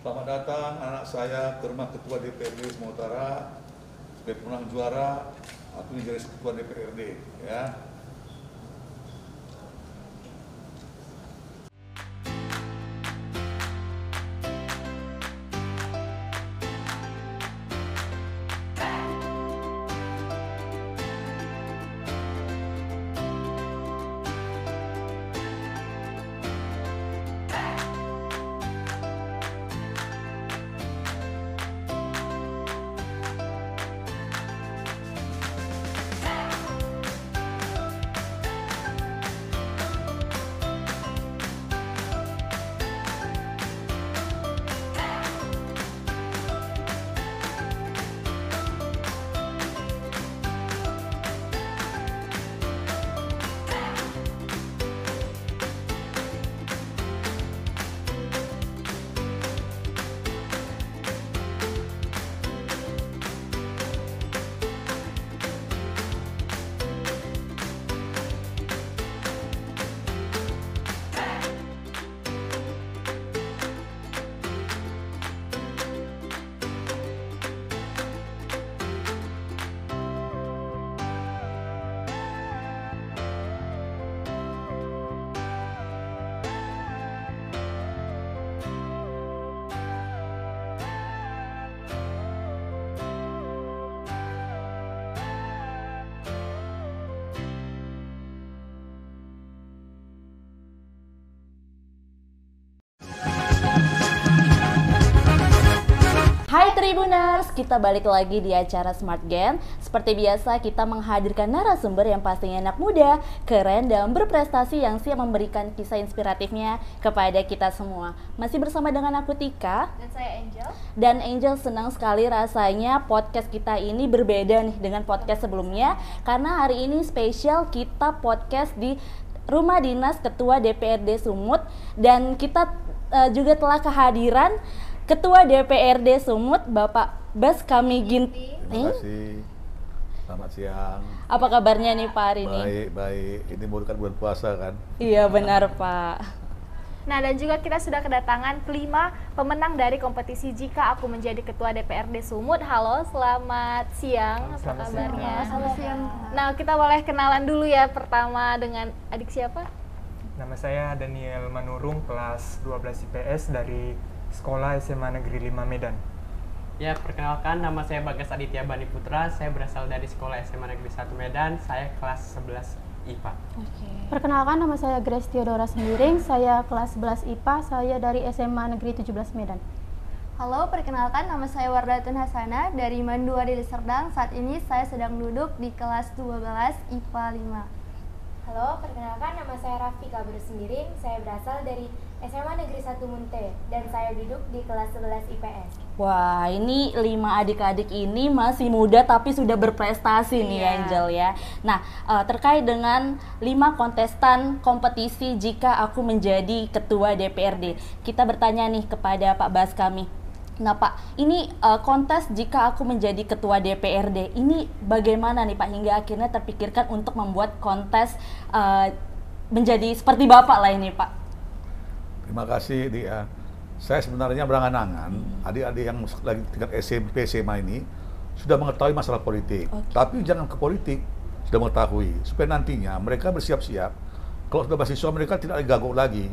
Selamat datang anak saya ke rumah Ketua DPRD Sumatera Utara pemenang juara. Aku ini jadi Ketua DPRD ya. Tribuners, kita balik lagi di acara Smart Gen. Seperti biasa, kita menghadirkan narasumber yang pastinya anak muda, keren, dan berprestasi yang siap memberikan kisah inspiratifnya kepada kita semua. Masih bersama dengan aku Tika, Dan saya Angel. dan Angel senang sekali rasanya podcast kita ini berbeda nih dengan podcast sebelumnya karena hari ini spesial kita podcast di Rumah Dinas Ketua DPRD Sumut dan kita eh, juga telah kehadiran Ketua DPRD Sumut Bapak Bas Kami Ginting. Terima kasih. Selamat siang. Apa kabarnya nih Pak hari ini? Baik, baik. Ini dekat bulan puasa kan? Iya benar Pak. Nah, dan juga kita sudah kedatangan kelima pemenang dari kompetisi Jika Aku Menjadi Ketua DPRD Sumut. Halo, selamat siang. Apa Selamat kabarnya? siang. Selamat siang. Nah, kita boleh kenalan dulu ya pertama dengan adik siapa? Nama saya Daniel Manurung, kelas 12 IPS dari Sekolah SMA Negeri 5 Medan. Ya, perkenalkan nama saya Bagas Aditya Bani Putra. Saya berasal dari Sekolah SMA Negeri 1 Medan. Saya kelas 11 IPA. Oke. Perkenalkan nama saya Grace Theodora Sembiring, saya kelas 11 IPA, saya dari SMA Negeri 17 Medan. Halo, perkenalkan nama saya Wardatun Hasana dari Mandua Deli Serdang. Saat ini saya sedang duduk di kelas 12 IPA 5. Halo, perkenalkan nama saya Rafika Bersemiring. Saya berasal dari SMA Negeri 1 Munte dan saya duduk di kelas 11 IPS. Wah, ini lima adik-adik ini masih muda tapi sudah berprestasi nih Iya. Angel ya. Nah, eh, terkait dengan lima kontestan kompetisi jika aku menjadi ketua DPRD, kita bertanya nih kepada Pak Bas kami. Nah Pak, ini eh, kontes jika aku menjadi ketua DPRD, ini bagaimana nih Pak hingga akhirnya terpikirkan untuk membuat kontes eh, menjadi seperti Bapak lah ini Pak? Terima kasih dia. Saya sebenarnya berangan-angan adik-adik yang lagi tingkat SMP SMA ini sudah mengetahui masalah politik. Oke. Tapi jangan ke politik sudah mengetahui supaya nantinya mereka bersiap-siap. Kalau sudah mahasiswa mereka tidak lagi gagok lagi.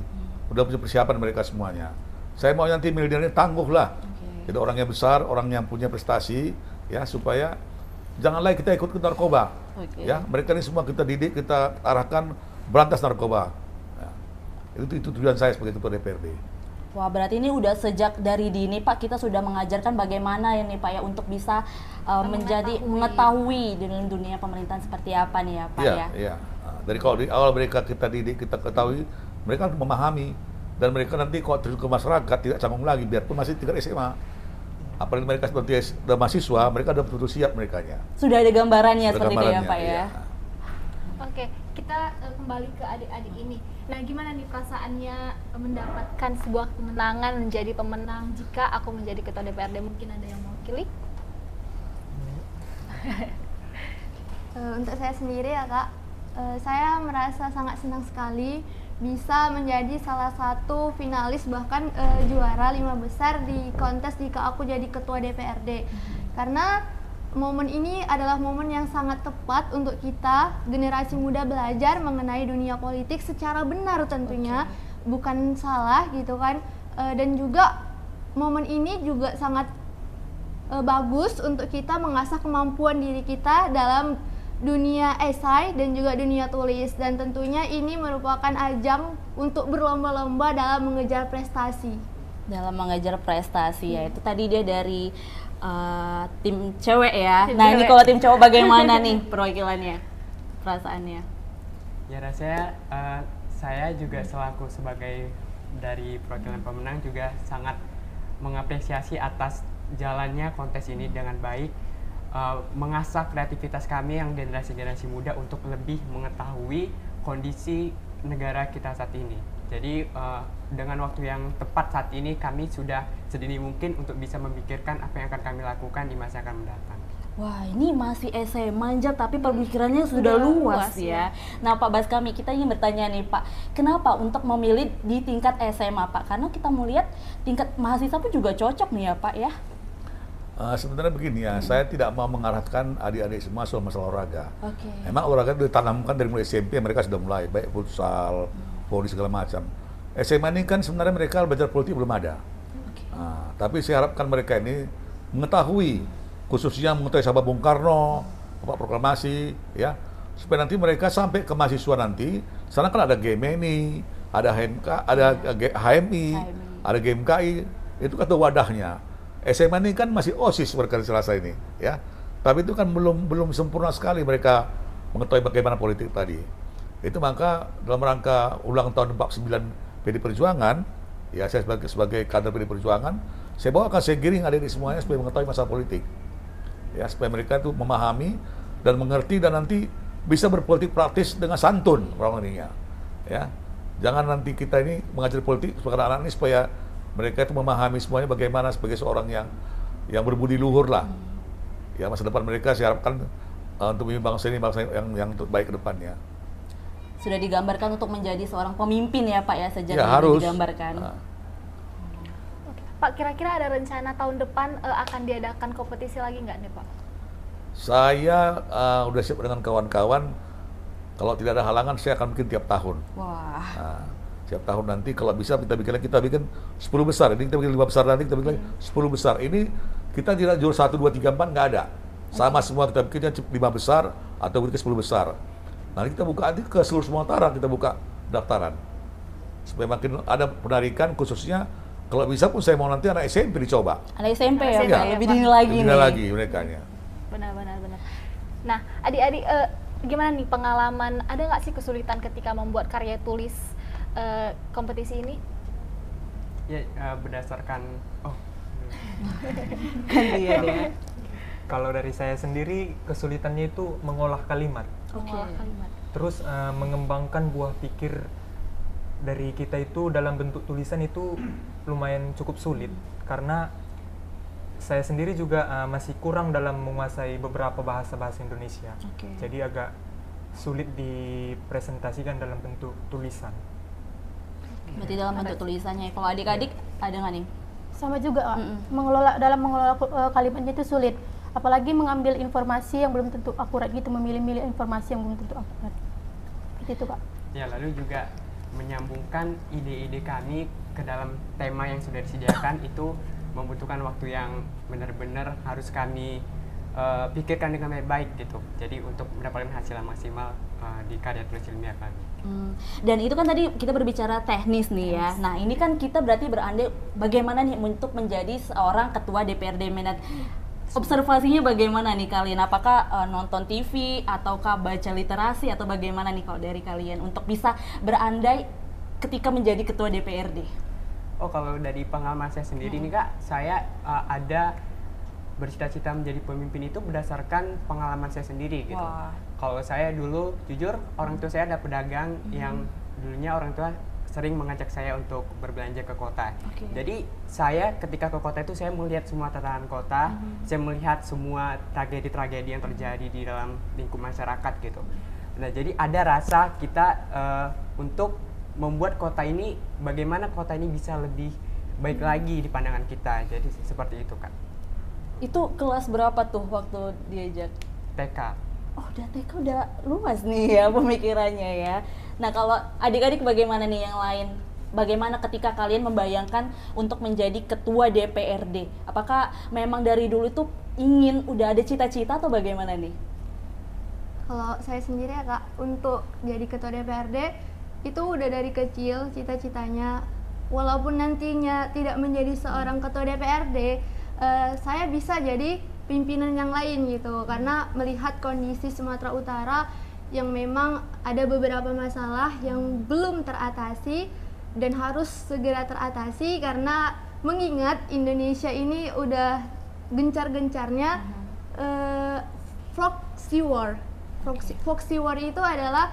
Sudah punya persiapan mereka semuanya. Saya mau nanti milenial ini tangguh lah. Oke. Jadi orang yang besar, orang yang punya prestasi ya supaya jangan lagi kita ikut ke narkoba. Oke. Ya, mereka ini semua kita didik, kita arahkan berantas narkoba. Ya. Itu, itu tujuan saya sebagai ketua DPRD. Wah, berarti ini udah sejak dari dini Pak kita sudah mengajarkan bagaimana ini Pak ya untuk bisa uh, menjadi mengetahui dengan dunia pemerintahan seperti apa nih ya Pak Iya, ya. iya. Nah, Dari kalau di awal mereka kita didik, kita ketahui, mereka memahami dan mereka nanti kalau terjun ke masyarakat tidak canggung lagi biarpun masih tingkat SMA. Apalagi mereka seperti sudah mahasiswa, mereka sudah betul siap mereka nya. Sudah ada gambarannya Sudah seperti itu ya gambarannya, Pak ya. iya. Oke, kita eh, kembali ke adik-adik ini. Nah, gimana nih perasaannya eh, mendapatkan sebuah kemenangan menjadi pemenang jika aku menjadi ketua DPRD? Mungkin ada yang mewakili? Eh, untuk saya sendiri ya kak, eh, saya merasa sangat senang sekali bisa menjadi salah satu finalis bahkan juara lima besar di kontes jika aku jadi ketua DPRD karena momen ini adalah momen yang sangat tepat untuk kita generasi muda belajar mengenai dunia politik secara benar tentunya. Bukan salah gitu kan. Eh, dan juga momen ini juga sangat eh, bagus untuk kita mengasah kemampuan diri kita dalam dunia esai dan juga dunia tulis. Dan tentunya ini merupakan ajang untuk berlomba-lomba dalam mengejar prestasi. dalam mengejar prestasi ya. Itu tadi dia dari uh, tim cewek ya. Tim nah ini cewek. kalau tim cowok bagaimana nih perwakilannya, perasaannya? Ya rasanya eh, saya juga selaku sebagai dari perwakilan pemenang juga sangat mengapresiasi atas jalannya kontes ini dengan baik eh, mengasah kreativitas kami yang generasi-generasi muda untuk lebih mengetahui kondisi negara kita saat ini. Jadi eh, dengan waktu yang tepat saat ini kami sudah sedini mungkin untuk bisa memikirkan apa yang akan kami lakukan di masa yang akan mendatang. Wah ini masih SMA aja tapi pemikirannya sudah Sudah luas, luas, ya. Nah Pak Baskami kita ingin bertanya nih Pak, kenapa untuk memilih di tingkat SMA Pak? Karena kita mau lihat tingkat mahasiswa pun juga cocok nih ya Pak ya. Eh, sebenarnya begini ya, saya tidak mau mengarahkan adik-adik semua soal masalah olahraga. Oke. Emang olahraga itu ditanamkan dari mulai SMP mereka sudah mulai baik futsal, voli segala macam. SMA ini kan sebenarnya mereka belajar politik belum ada. Nah, tapi saya harapkan mereka ini mengetahui khususnya mengetahui sahabat Bung Karno, Bapak Proklamasi, ya supaya nanti mereka sampai ke mahasiswa nanti, sana kan ada GMNI, ada HMK, ada G- HMI, ada GMKI, itu tuh wadahnya. SMA ini kan masih OSIS mereka Selasa ini, ya. Tapi itu kan belum belum sempurna sekali mereka mengetahui bagaimana politik tadi. Itu maka dalam rangka ulang tahun 49 PD Perjuangan, ya saya sebagai sebagai kader PD Perjuangan, saya bawakan saya giring adik-adik semuanya supaya mengetahui masalah politik. Ya, supaya mereka itu memahami dan mengerti dan nanti bisa berpolitik praktis dengan santun orang ininya. Ya. Jangan nanti kita ini mengajar politik sebagai anak-anak ini supaya mereka itu memahami semuanya bagaimana sebagai seorang yang yang berbudi luhur lah. Ya masa depan mereka saya harapkan uh, untuk bangsa ini bangsa yang yang terbaik ke depannya. Sudah digambarkan untuk menjadi seorang pemimpin ya Pak ya sejak Ya harus. digambarkan. Nah, Oke. Pak, kira-kira ada rencana tahun depan eh, akan diadakan kompetisi lagi nggak nih Pak? saya uh, udah siap dengan kawan-kawan. Kalau tidak ada halangan saya akan bikin tiap tahun. Wah. Nah, tiap tahun nanti kalau bisa kita bikin kita bikin 10 besar. Ini kita bikin 5 besar nanti kita bikin lagi 10 besar. Ini kita tidak jual 1 2 3 4 nggak ada. Sama semua kita bikinnya 5 besar atau bikin 10 besar. Nanti kita buka nanti ke seluruh Sumatera kita buka daftaran. Supaya makin ada penarikan khususnya kalau bisa pun saya mau nanti anak SMP dicoba. Anak SMP ya SMP Pak, ya, lebih dini lagi Dibina nih. lagi mereka Benar, benar, benar. Nah, adik-adik eh, gimana nih pengalaman? Ada nggak sih kesulitan ketika membuat karya tulis eh, kompetisi ini? Ya eh, berdasarkan oh Kan dia. Kalau dari saya sendiri kesulitannya itu mengolah kalimat, Kalimat. terus eh, mengembangkan buah pikir dari kita itu dalam bentuk tulisan itu lumayan cukup sulit karena saya sendiri juga eh, masih kurang dalam menguasai beberapa bahasa-bahasa Indonesia. Oke. Jadi agak sulit dipresentasikan dalam bentuk tulisan. Berarti dalam bentuk tulisannya. Kalau adik-adik ada nggak nih? sama juga Kak. Mm-mm. mengelola dalam mengelola eh, kalimatnya itu sulit apalagi mengambil informasi yang belum tentu akurat gitu memilih-milih informasi yang belum tentu akurat seperti itu kak Ya, lalu juga menyambungkan ide-ide kami ke dalam tema yang sudah disediakan itu membutuhkan waktu yang benar-benar harus kami eh, pikirkan dengan baik gitu. Jadi untuk mendapatkan hasil yang maksimal eh, di karya tulis ilmiah kami. Hmm, Dan itu kan tadi kita berbicara teknis nih ya. Nah ini kan kita berarti berandai bagaimana nih untuk menjadi seorang ketua DPRD Medan. Observasinya bagaimana nih kalian? Apakah eh, nonton TV ataukah baca literasi atau bagaimana nih kalau dari kalian untuk bisa berandai ketika menjadi ketua DPRD? Oh kalau dari pengalaman saya sendiri nih kak, saya eh, ada bercita-cita menjadi pemimpin itu berdasarkan pengalaman saya sendiri gitu. Wah. Kalau saya dulu jujur orang tua saya ada pedagang yang dulunya orang tua sering mengajak saya untuk berbelanja ke kota. Oke. Jadi saya ketika ke kota itu saya melihat semua tatanan kota, saya melihat semua tragedi-tragedi yang terjadi di dalam lingkup masyarakat gitu. Nah jadi ada rasa kita eh, untuk membuat kota ini bagaimana kota ini bisa lebih baik lagi di pandangan kita. Jadi seperti itu kak. Itu kelas berapa tuh waktu diajak? TK. Oh, udah TK udah luas nih ya pemikirannya ya. Nah, kalau adik-adik bagaimana nih yang lain? Bagaimana ketika kalian membayangkan untuk menjadi ketua DPRD? Apakah memang dari dulu tuh ingin udah ada cita-cita atau bagaimana nih? Kalau saya sendiri ya kak, untuk jadi ketua DPRD itu udah dari kecil cita-citanya. Walaupun nantinya tidak menjadi seorang ketua DPRD, eh, saya bisa jadi pimpinan yang lain gitu. Karena melihat kondisi Sumatera Utara yang memang ada beberapa masalah yang belum teratasi dan harus segera teratasi karena mengingat Indonesia ini udah gencar-gencarnya eh, proxy war. Proxy, proxy war itu adalah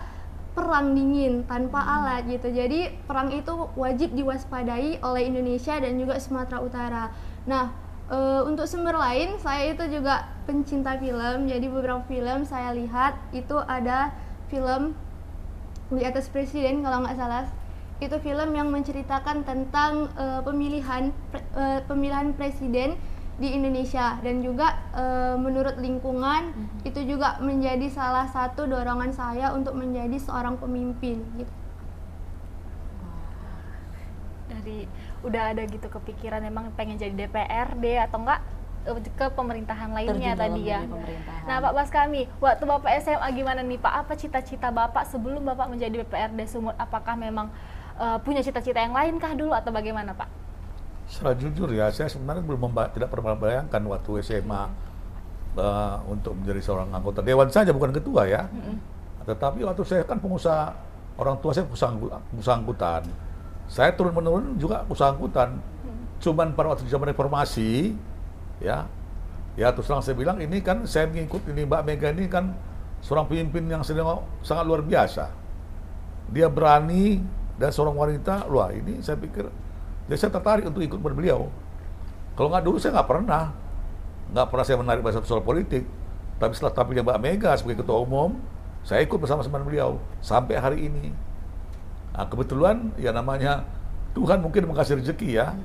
perang dingin tanpa alat gitu. Jadi perang itu wajib diwaspadai oleh Indonesia dan juga Sumatera Utara. Nah, eh, untuk sumber lain saya itu juga pencinta film. Jadi beberapa film saya lihat itu ada film di atas presiden kalau nggak salah itu film yang menceritakan tentang eh, pemilihan pre- eh, pemilihan presiden di Indonesia dan juga eh, menurut lingkungan itu juga menjadi salah satu dorongan saya untuk menjadi seorang pemimpin gitu. dari udah ada gitu kepikiran memang pengen jadi DPRD atau enggak ke pemerintahan lainnya Terjun tadi ya. Nah, Pak Baskami, waktu Bapak SMA gimana nih Pak? Apa cita-cita Bapak sebelum Bapak menjadi DPRD Sumut? Apakah memang eh, punya cita-cita yang lain kah dulu atau bagaimana Pak? Secara jujur ya, saya sebenarnya belum memba- tidak pernah membayangkan waktu SMA eh, untuk menjadi seorang anggota dewan saja bukan ketua ya. Tetapi waktu saya kan pengusaha, orang tua saya pengusaha, pengusaha angkutan. Saya turun menurun juga usaha angkutan. Cuman pada waktu zaman reformasi, ya, ya terus terang saya bilang ini kan saya mengikut ini Mbak Mega ini kan seorang pemimpin yang sedang sangat luar biasa. Dia berani dan seorang wanita, wah ini saya pikir, jadi saya tertarik untuk ikut pada beliau. Kalau nggak dulu saya nggak pernah, nggak pernah saya menarik bahasa soal politik. Tapi setelah tampilnya Mbak Mega sebagai ketua umum, saya ikut bersama-sama beliau sampai hari ini. Nah, kebetulan ya namanya Tuhan mungkin mengasih rezeki ya,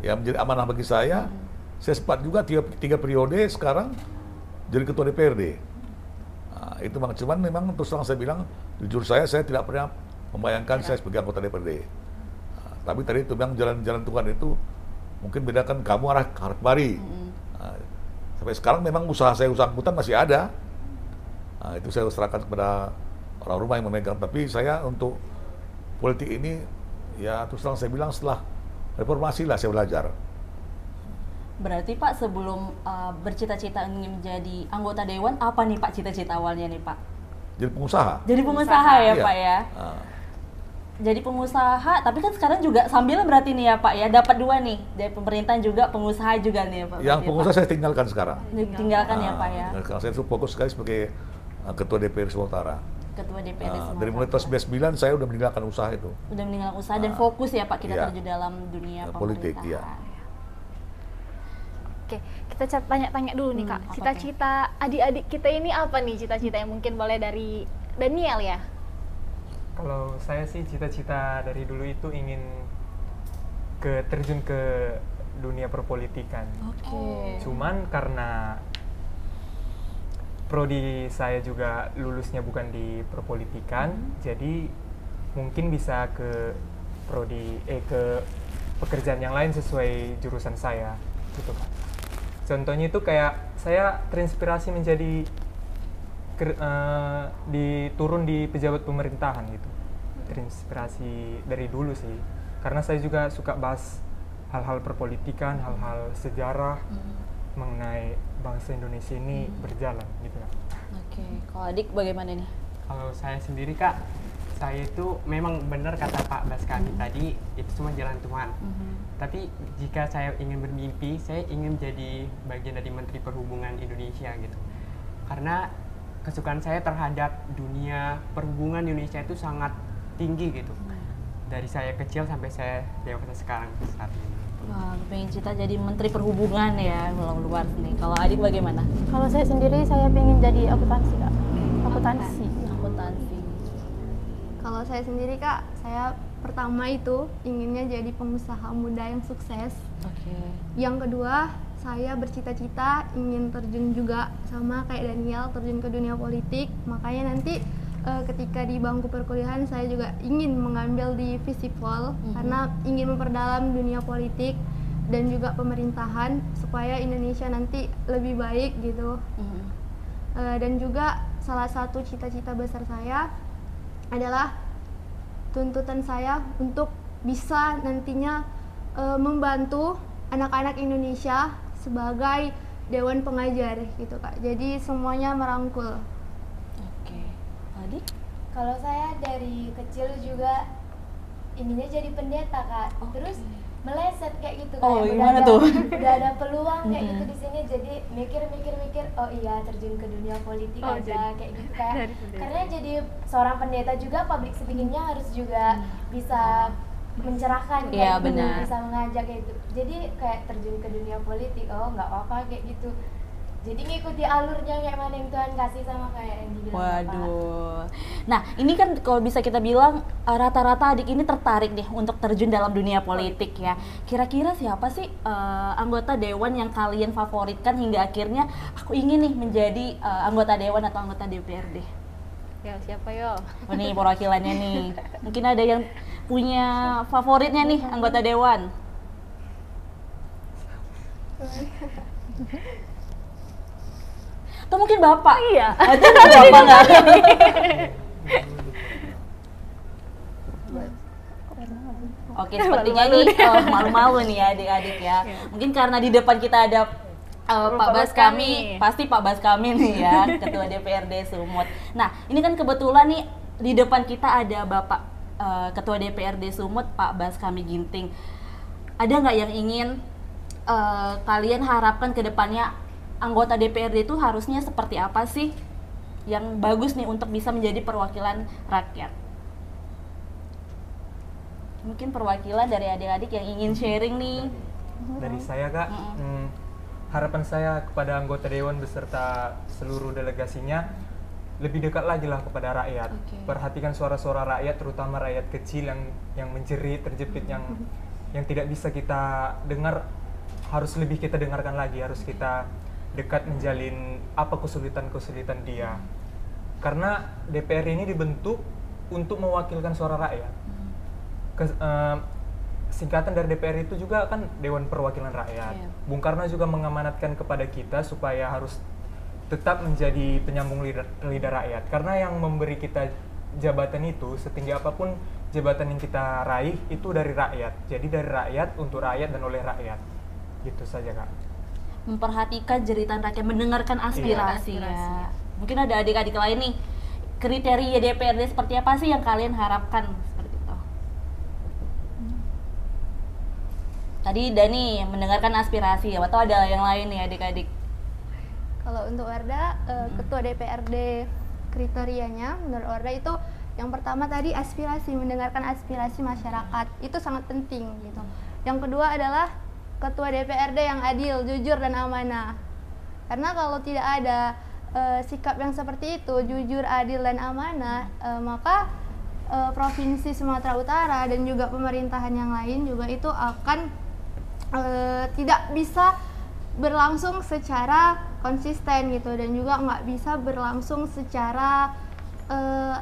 ya menjadi amanah bagi saya. Saya sempat juga tiga, tiga periode sekarang jadi ketua DPRD. Nah, itu memang cuman memang terus terang saya bilang jujur saya saya tidak pernah membayangkan saya sebagai anggota DPRD. Nah, tapi tadi itu memang jalan-jalan Tuhan itu mungkin bedakan kamu arah kemari. Nah, sampai sekarang memang usaha saya usaha angkutan masih ada. Nah, itu saya serahkan kepada orang rumah yang memegang. Tapi saya untuk politik ini ya terus terang saya bilang setelah reformasi lah saya belajar. Berarti Pak sebelum uh, bercita-cita ingin menjadi anggota dewan, apa nih Pak cita-cita awalnya nih Pak? Jadi pengusaha. Jadi pengusaha ya Iya. Pak ya? Nah, Jadi pengusaha, tapi kan sekarang juga sambil berarti nih ya Pak ya, dapat dua nih, dari pemerintah juga, pengusaha juga nih ya Pak. yang pengusaha Pak. saya tinggalkan sekarang. tinggalkan ya Pak ya, Sekarang saya fokus sekali sebagai uh, ketua DPR Sumatera Utara. Ketua DPRD Nah, Sumatera dari mulai tahun Utara. 99 saya udah meninggalkan usaha itu. Udah meninggalkan usaha dan Ah, fokus ya Pak kita iya. terjun dalam dunia Ya, politik, iya. Oke, kita tanya-tanya dulu nih Hmm, Kak. Cita-cita adik-adik kita ini apa nih cita-cita yang mungkin boleh dari Daniel ya? Kalau saya sih cita-cita dari dulu itu ingin ke terjun ke dunia perpolitikan. Oke. Cuman karena prodi saya juga lulusnya bukan di perpolitikan, jadi mungkin bisa ke prodi eh ke pekerjaan yang lain sesuai jurusan saya, gitu kan. Contohnya itu kayak saya terinspirasi menjadi ker- eh, di turun di pejabat pemerintahan gitu. Terinspirasi dari dulu sih. Karena saya juga suka bahas hal-hal perpolitikan, hal-hal sejarah mengenai bangsa Indonesia ini berjalan gitu kan. Oke, kalau adik bagaimana nih? Kalau saya sendiri kak, saya itu memang benar kata Pak Baskami tadi itu cuma jalan Tuhan. Tapi jika saya ingin bermimpi, saya ingin menjadi bagian dari Menteri Perhubungan Indonesia gitu. Karena kesukaan saya terhadap dunia perhubungan Indonesia itu sangat tinggi gitu. Dari saya kecil sampai saya dewasa sekarang saat ini. Wah, pengen cita jadi Menteri Perhubungan ya, belum luar nih. Kalau adik bagaimana? Kalau saya sendiri saya pengen jadi akuntansi kak. Akuntansi. Akuntansi. Kalau saya sendiri kak, saya pertama itu inginnya jadi pengusaha muda yang sukses. Oke. Yang kedua, saya bercita-cita ingin terjun juga sama kayak Daniel terjun ke dunia politik. Makanya nanti eh, ketika di bangku perkuliahan saya juga ingin mengambil di Visipol Mhm. karena ingin memperdalam dunia politik dan juga pemerintahan supaya Indonesia nanti lebih baik gitu. Mhm. Eh, dan juga salah satu cita-cita besar saya adalah tuntutan saya untuk bisa nantinya eh, membantu anak-anak Indonesia sebagai dewan pengajar gitu kak. Jadi semuanya merangkul. Kalau saya dari kecil juga ininya jadi pendeta kak. Terus meleset kayak gitu Oh, kayak udah ada- tuh? Udah ada peluang kayak gitu di sini. Jadi mikir-mikir-mikir oh iya terjun ke dunia politik Oh, aja jadi- kayak gitu kayak karena jadi seorang pendeta juga public speakingnya harus juga bisa mencerahkan kayak Iya, gitu, benar. bisa mengajak kayak gitu. Jadi kayak terjun ke dunia politik oh nggak apa-apa kayak gitu jadi ngikuti alurnya kayak mana yang Tuhan kasih sama kayak yang dibilang Bapak. Waduh. Nah, ini kan kalau bisa kita bilang eh, rata-rata adik ini tertarik nih untuk terjun dalam dunia politik ya. Kira-kira siapa sih eh, anggota dewan yang kalian favoritkan hingga akhirnya aku ingin nih menjadi eh, anggota dewan atau anggota DPRD? Ya siapa yo? Oh nih perwakilannya nih. Mungkin ada yang punya favoritnya nih anggota dewan. Atau mungkin bapak? Iya. Nggak bapak nggak? Oke, sepertinya ini oh, malu-malu nih ya adik-adik ya. Mungkin karena di depan kita ada uh, Pak Bas kami, kami. pasti Pak Bas kami nih ya, Ketua DPRD Sumut. Nah, ini kan kebetulan nih di depan kita ada Bapak uh, Ketua DPRD Sumut, Pak Bas kami Ginting. Ada nggak yang ingin uh, kalian harapkan ke depannya anggota DPRD itu harusnya seperti apa sih yang bagus nih untuk bisa menjadi perwakilan rakyat? Mungkin perwakilan dari adik-adik yang ingin sharing nih. dari saya kak Mm-mm. hmm, harapan saya kepada anggota dewan beserta seluruh delegasinya lebih dekat lagi lah kepada rakyat Oke. perhatikan suara-suara rakyat terutama rakyat kecil yang yang menjerit terjepit yang yang tidak bisa kita dengar harus lebih kita dengarkan lagi harus kita dekat menjalin apa kesulitan-kesulitan dia karena DPR ini dibentuk untuk mewakilkan suara rakyat Kes- eh, singkatan dari DPR itu juga kan Dewan Perwakilan Rakyat. Iya. Bung Karno juga mengamanatkan kepada kita supaya harus tetap menjadi penyambung lidah, lidah rakyat. Karena yang memberi kita jabatan itu setinggi apa pun jabatan yang kita raih itu dari rakyat. Jadi dari rakyat untuk rakyat dan oleh rakyat. Gitu saja kak. Memperhatikan jeritan rakyat, mendengarkan aspirasi, aspirasi, ya. Mungkin ada adik-adik lain nih, kriteria DPRD seperti apa sih yang kalian harapkan seperti itu? Tadi Dani mendengarkan aspirasi, atau ada yang lain nih adik-adik? Kalau untuk Warda, eh, ketua DPRD kriterianya menurut Warda itu yang pertama tadi aspirasi, mendengarkan aspirasi masyarakat. Itu sangat penting gitu. Yang kedua adalah ketua DPRD yang adil, jujur dan amanah. Karena kalau tidak ada eh, sikap yang seperti itu, jujur, adil dan amanah, eh, maka eh, provinsi Sumatera Utara dan juga pemerintahan yang lain juga itu akan eh, tidak bisa berlangsung secara konsisten gitu dan juga nggak bisa berlangsung secara eh,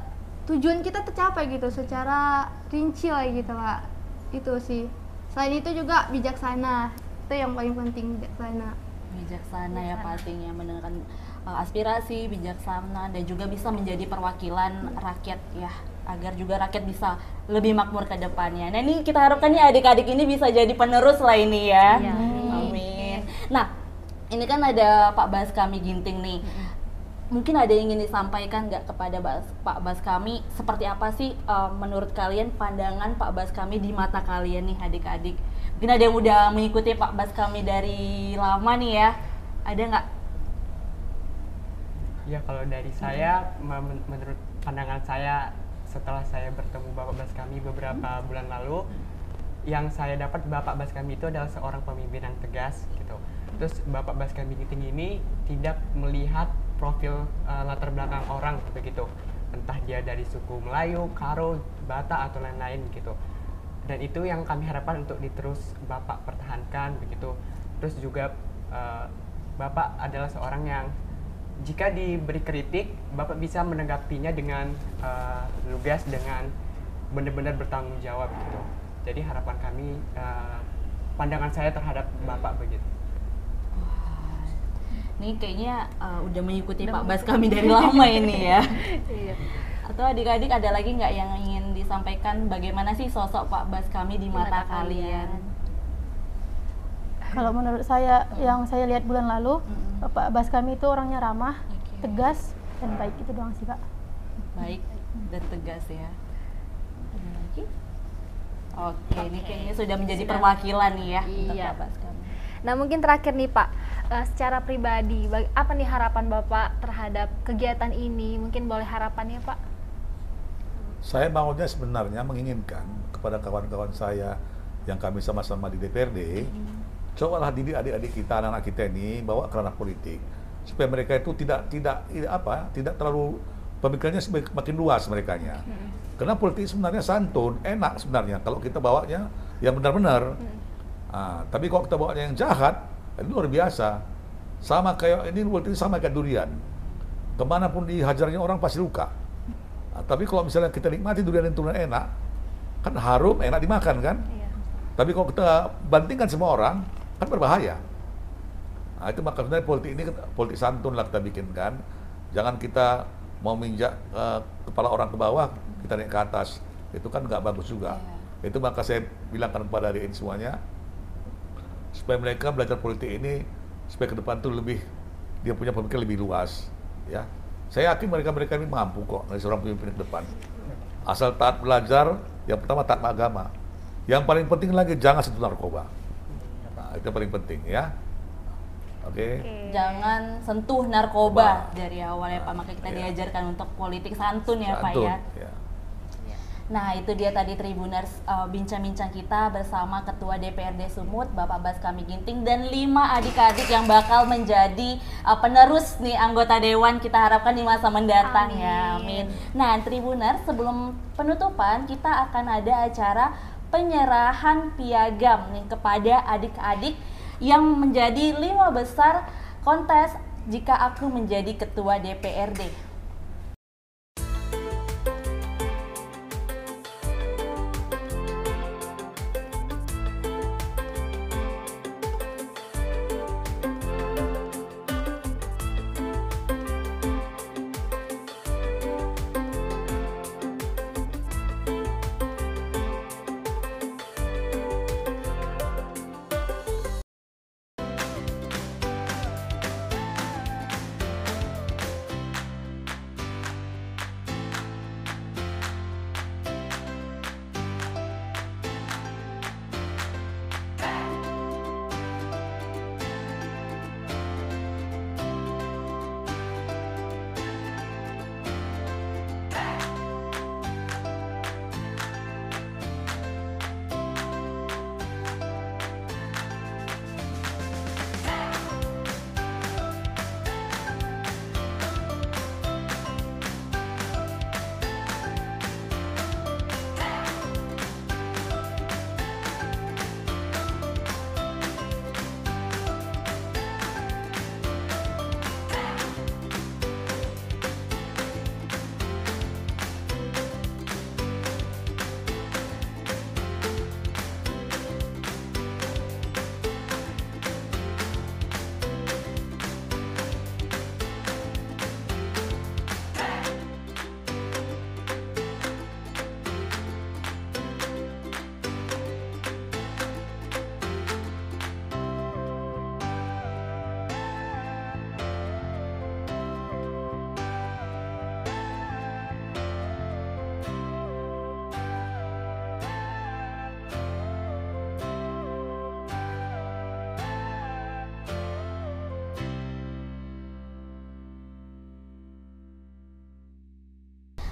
tujuan kita tercapai gitu secara rinci lah gitu pak itu sih selain itu juga bijaksana itu yang paling penting bijaksana Bijaksana ya pastinya, mendengarkan uh, aspirasi, bijaksana, dan juga bisa menjadi perwakilan rakyat ya, agar juga rakyat bisa lebih makmur ke depannya. Nah ini kita harapkan nih adik-adik ini bisa jadi penerus lah ini ya. Iya. Amin. Nah, ini kan ada Pak Bas kami Ginting nih. Mungkin ada yang ingin disampaikan nggak kepada Bas- Pak Bas kami seperti apa sih uh, menurut kalian pandangan Pak Bas kami di mata kalian nih adik-adik? Mungkin ada yang udah mengikuti Pak Bas kami dari lama nih ya. Ada nggak? Ya kalau dari saya men- menurut pandangan saya setelah saya bertemu Bapak Bas kami beberapa bulan lalu yang saya dapat Bapak Bas kami itu adalah seorang pemimpin yang tegas gitu. Terus Bapak Bas kami ini tidak melihat profil eh, latar belakang orang begitu. Entah dia dari suku Melayu, Karo, Batak atau lain-lain gitu. dan itu yang kami harapkan untuk diterus bapak pertahankan begitu terus juga eh, bapak adalah seorang yang jika diberi kritik bapak bisa menanggapinya dengan eh, lugas dengan benar-benar bertanggung jawab gitu jadi harapan kami eh, pandangan saya terhadap bapak Ini kayaknya uh, udah mengikuti Pak Bas kami dari lama ini ya. Iya. Atau adik-adik ada lagi nggak yang ingin disampaikan bagaimana sih sosok Pak Bas kami di mata, kalian? Kalau menurut saya yang saya lihat bulan lalu, Mm-mm. Bapak Bas kami itu orangnya ramah, Oke. tegas dan baik itu doang sih kak. Baik dan tegas ya. Ada lagi? Oke, ini kayaknya sudah menjadi Sudah. perwakilan nih ya untuk Iya. Pak Bas kami. Nah mungkin terakhir nih Pak, eh, secara pribadi, apa nih harapan Bapak terhadap kegiatan ini? Mungkin boleh harapannya Pak? Saya maunya sebenarnya menginginkan kepada kawan-kawan saya yang kami sama-sama di DPRD, cobalah didik adik-adik kita, anak-anak kita ini bawa ke ranah politik supaya mereka itu tidak tidak tidak apa, tidak terlalu pemikirannya semakin- makin luas merekanya. Karena politik sebenarnya santun, enak sebenarnya kalau kita bawanya yang benar-benar. Ah, tapi kalau kita bawanya yang jahat, itu luar biasa. Sama kayak ini politik sama kayak durian. Ke mana pun dihajarnya orang pasti luka. Ah, tapi kalau misalnya kita nikmati durian itu enak, kan harum, enak dimakan kan? Iya. Tapi kalau kita bandingkan semua orang, kan berbahaya. Nah, itu maka sebenarnya politik ini politik santun lah kita bikinkan. Jangan kita mau minjak eh, kepala orang ke bawah, kita naik ke atas. Itu kan nggak bagus juga. Itu maka saya bilangkan kepada adik ini semuanya, supaya mereka belajar politik ini supaya ke depan tuh lebih dia punya pemikiran lebih luas ya. Saya yakin mereka mereka ini mampu kok dari seorang pemimpin ke depan. Asal taat belajar yang pertama taat agama. Yang paling penting lagi jangan sentuh narkoba. Nah, itu yang paling penting ya. Oke? Jangan sentuh narkoba dari awal ya Pak, maka kita Iya. diajarkan untuk politik santun ya Pak Santun, ya. ya. Nah, itu dia tadi Tribuners uh, bincang-bincang kita bersama Ketua DPRD Sumut, Bapak Bas Kami Ginting dan lima adik-adik yang bakal menjadi uh, penerus nih anggota dewan kita harapkan di masa mendatang ya. Amin. Amin. Nah, Tribuners sebelum penutupan kita akan ada acara penyerahan piagam nih kepada adik-adik yang menjadi lima besar kontes jika aku menjadi ketua DPRD.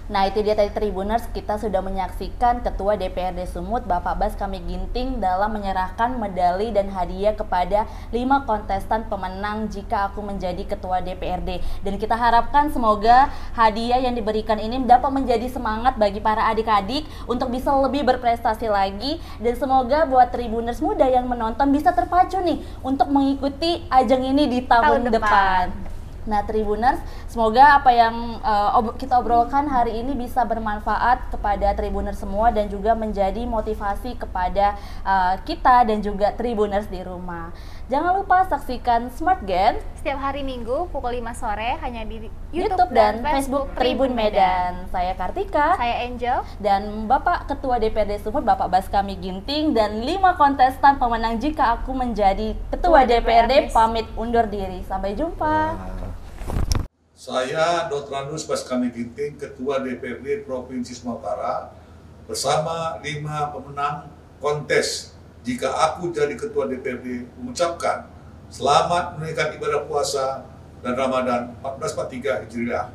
Nah itu dia tadi Tribuners kita sudah menyaksikan Ketua DPRD Sumut Bapak Bas Kami Ginting dalam menyerahkan medali dan hadiah kepada lima kontestan pemenang jika aku menjadi Ketua DPRD dan kita harapkan semoga hadiah yang diberikan ini dapat menjadi semangat bagi para adik-adik untuk bisa lebih berprestasi lagi dan semoga buat Tribuners muda yang menonton bisa terpacu nih untuk mengikuti ajang ini di tahun, Tahun depan. depan. Nah, Tribuners, semoga apa yang uh, ob- kita obrolkan hari ini bisa bermanfaat kepada Tribuners semua dan juga menjadi motivasi kepada uh, kita dan juga Tribuners di rumah. Jangan lupa saksikan Smart Gen Setiap hari Minggu pukul 5 sore hanya di YouTube, YouTube, dan Facebook Tribun Medan. Saya Kartika Saya Angel. dan Bapak Ketua DPRD Sumut Bapak Baskami Ginting dan lima kontestan pemenang jika aku menjadi Ketua DPRD pamit undur diri. Sampai jumpa. Saya Dr. Andus Baskami Ginting, Ketua DPRD Provinsi Sumatera bersama lima pemenang kontes jika aku jadi Ketua DPRD mengucapkan selamat menunaikan ibadah puasa dan Ramadan 1443 Hijriah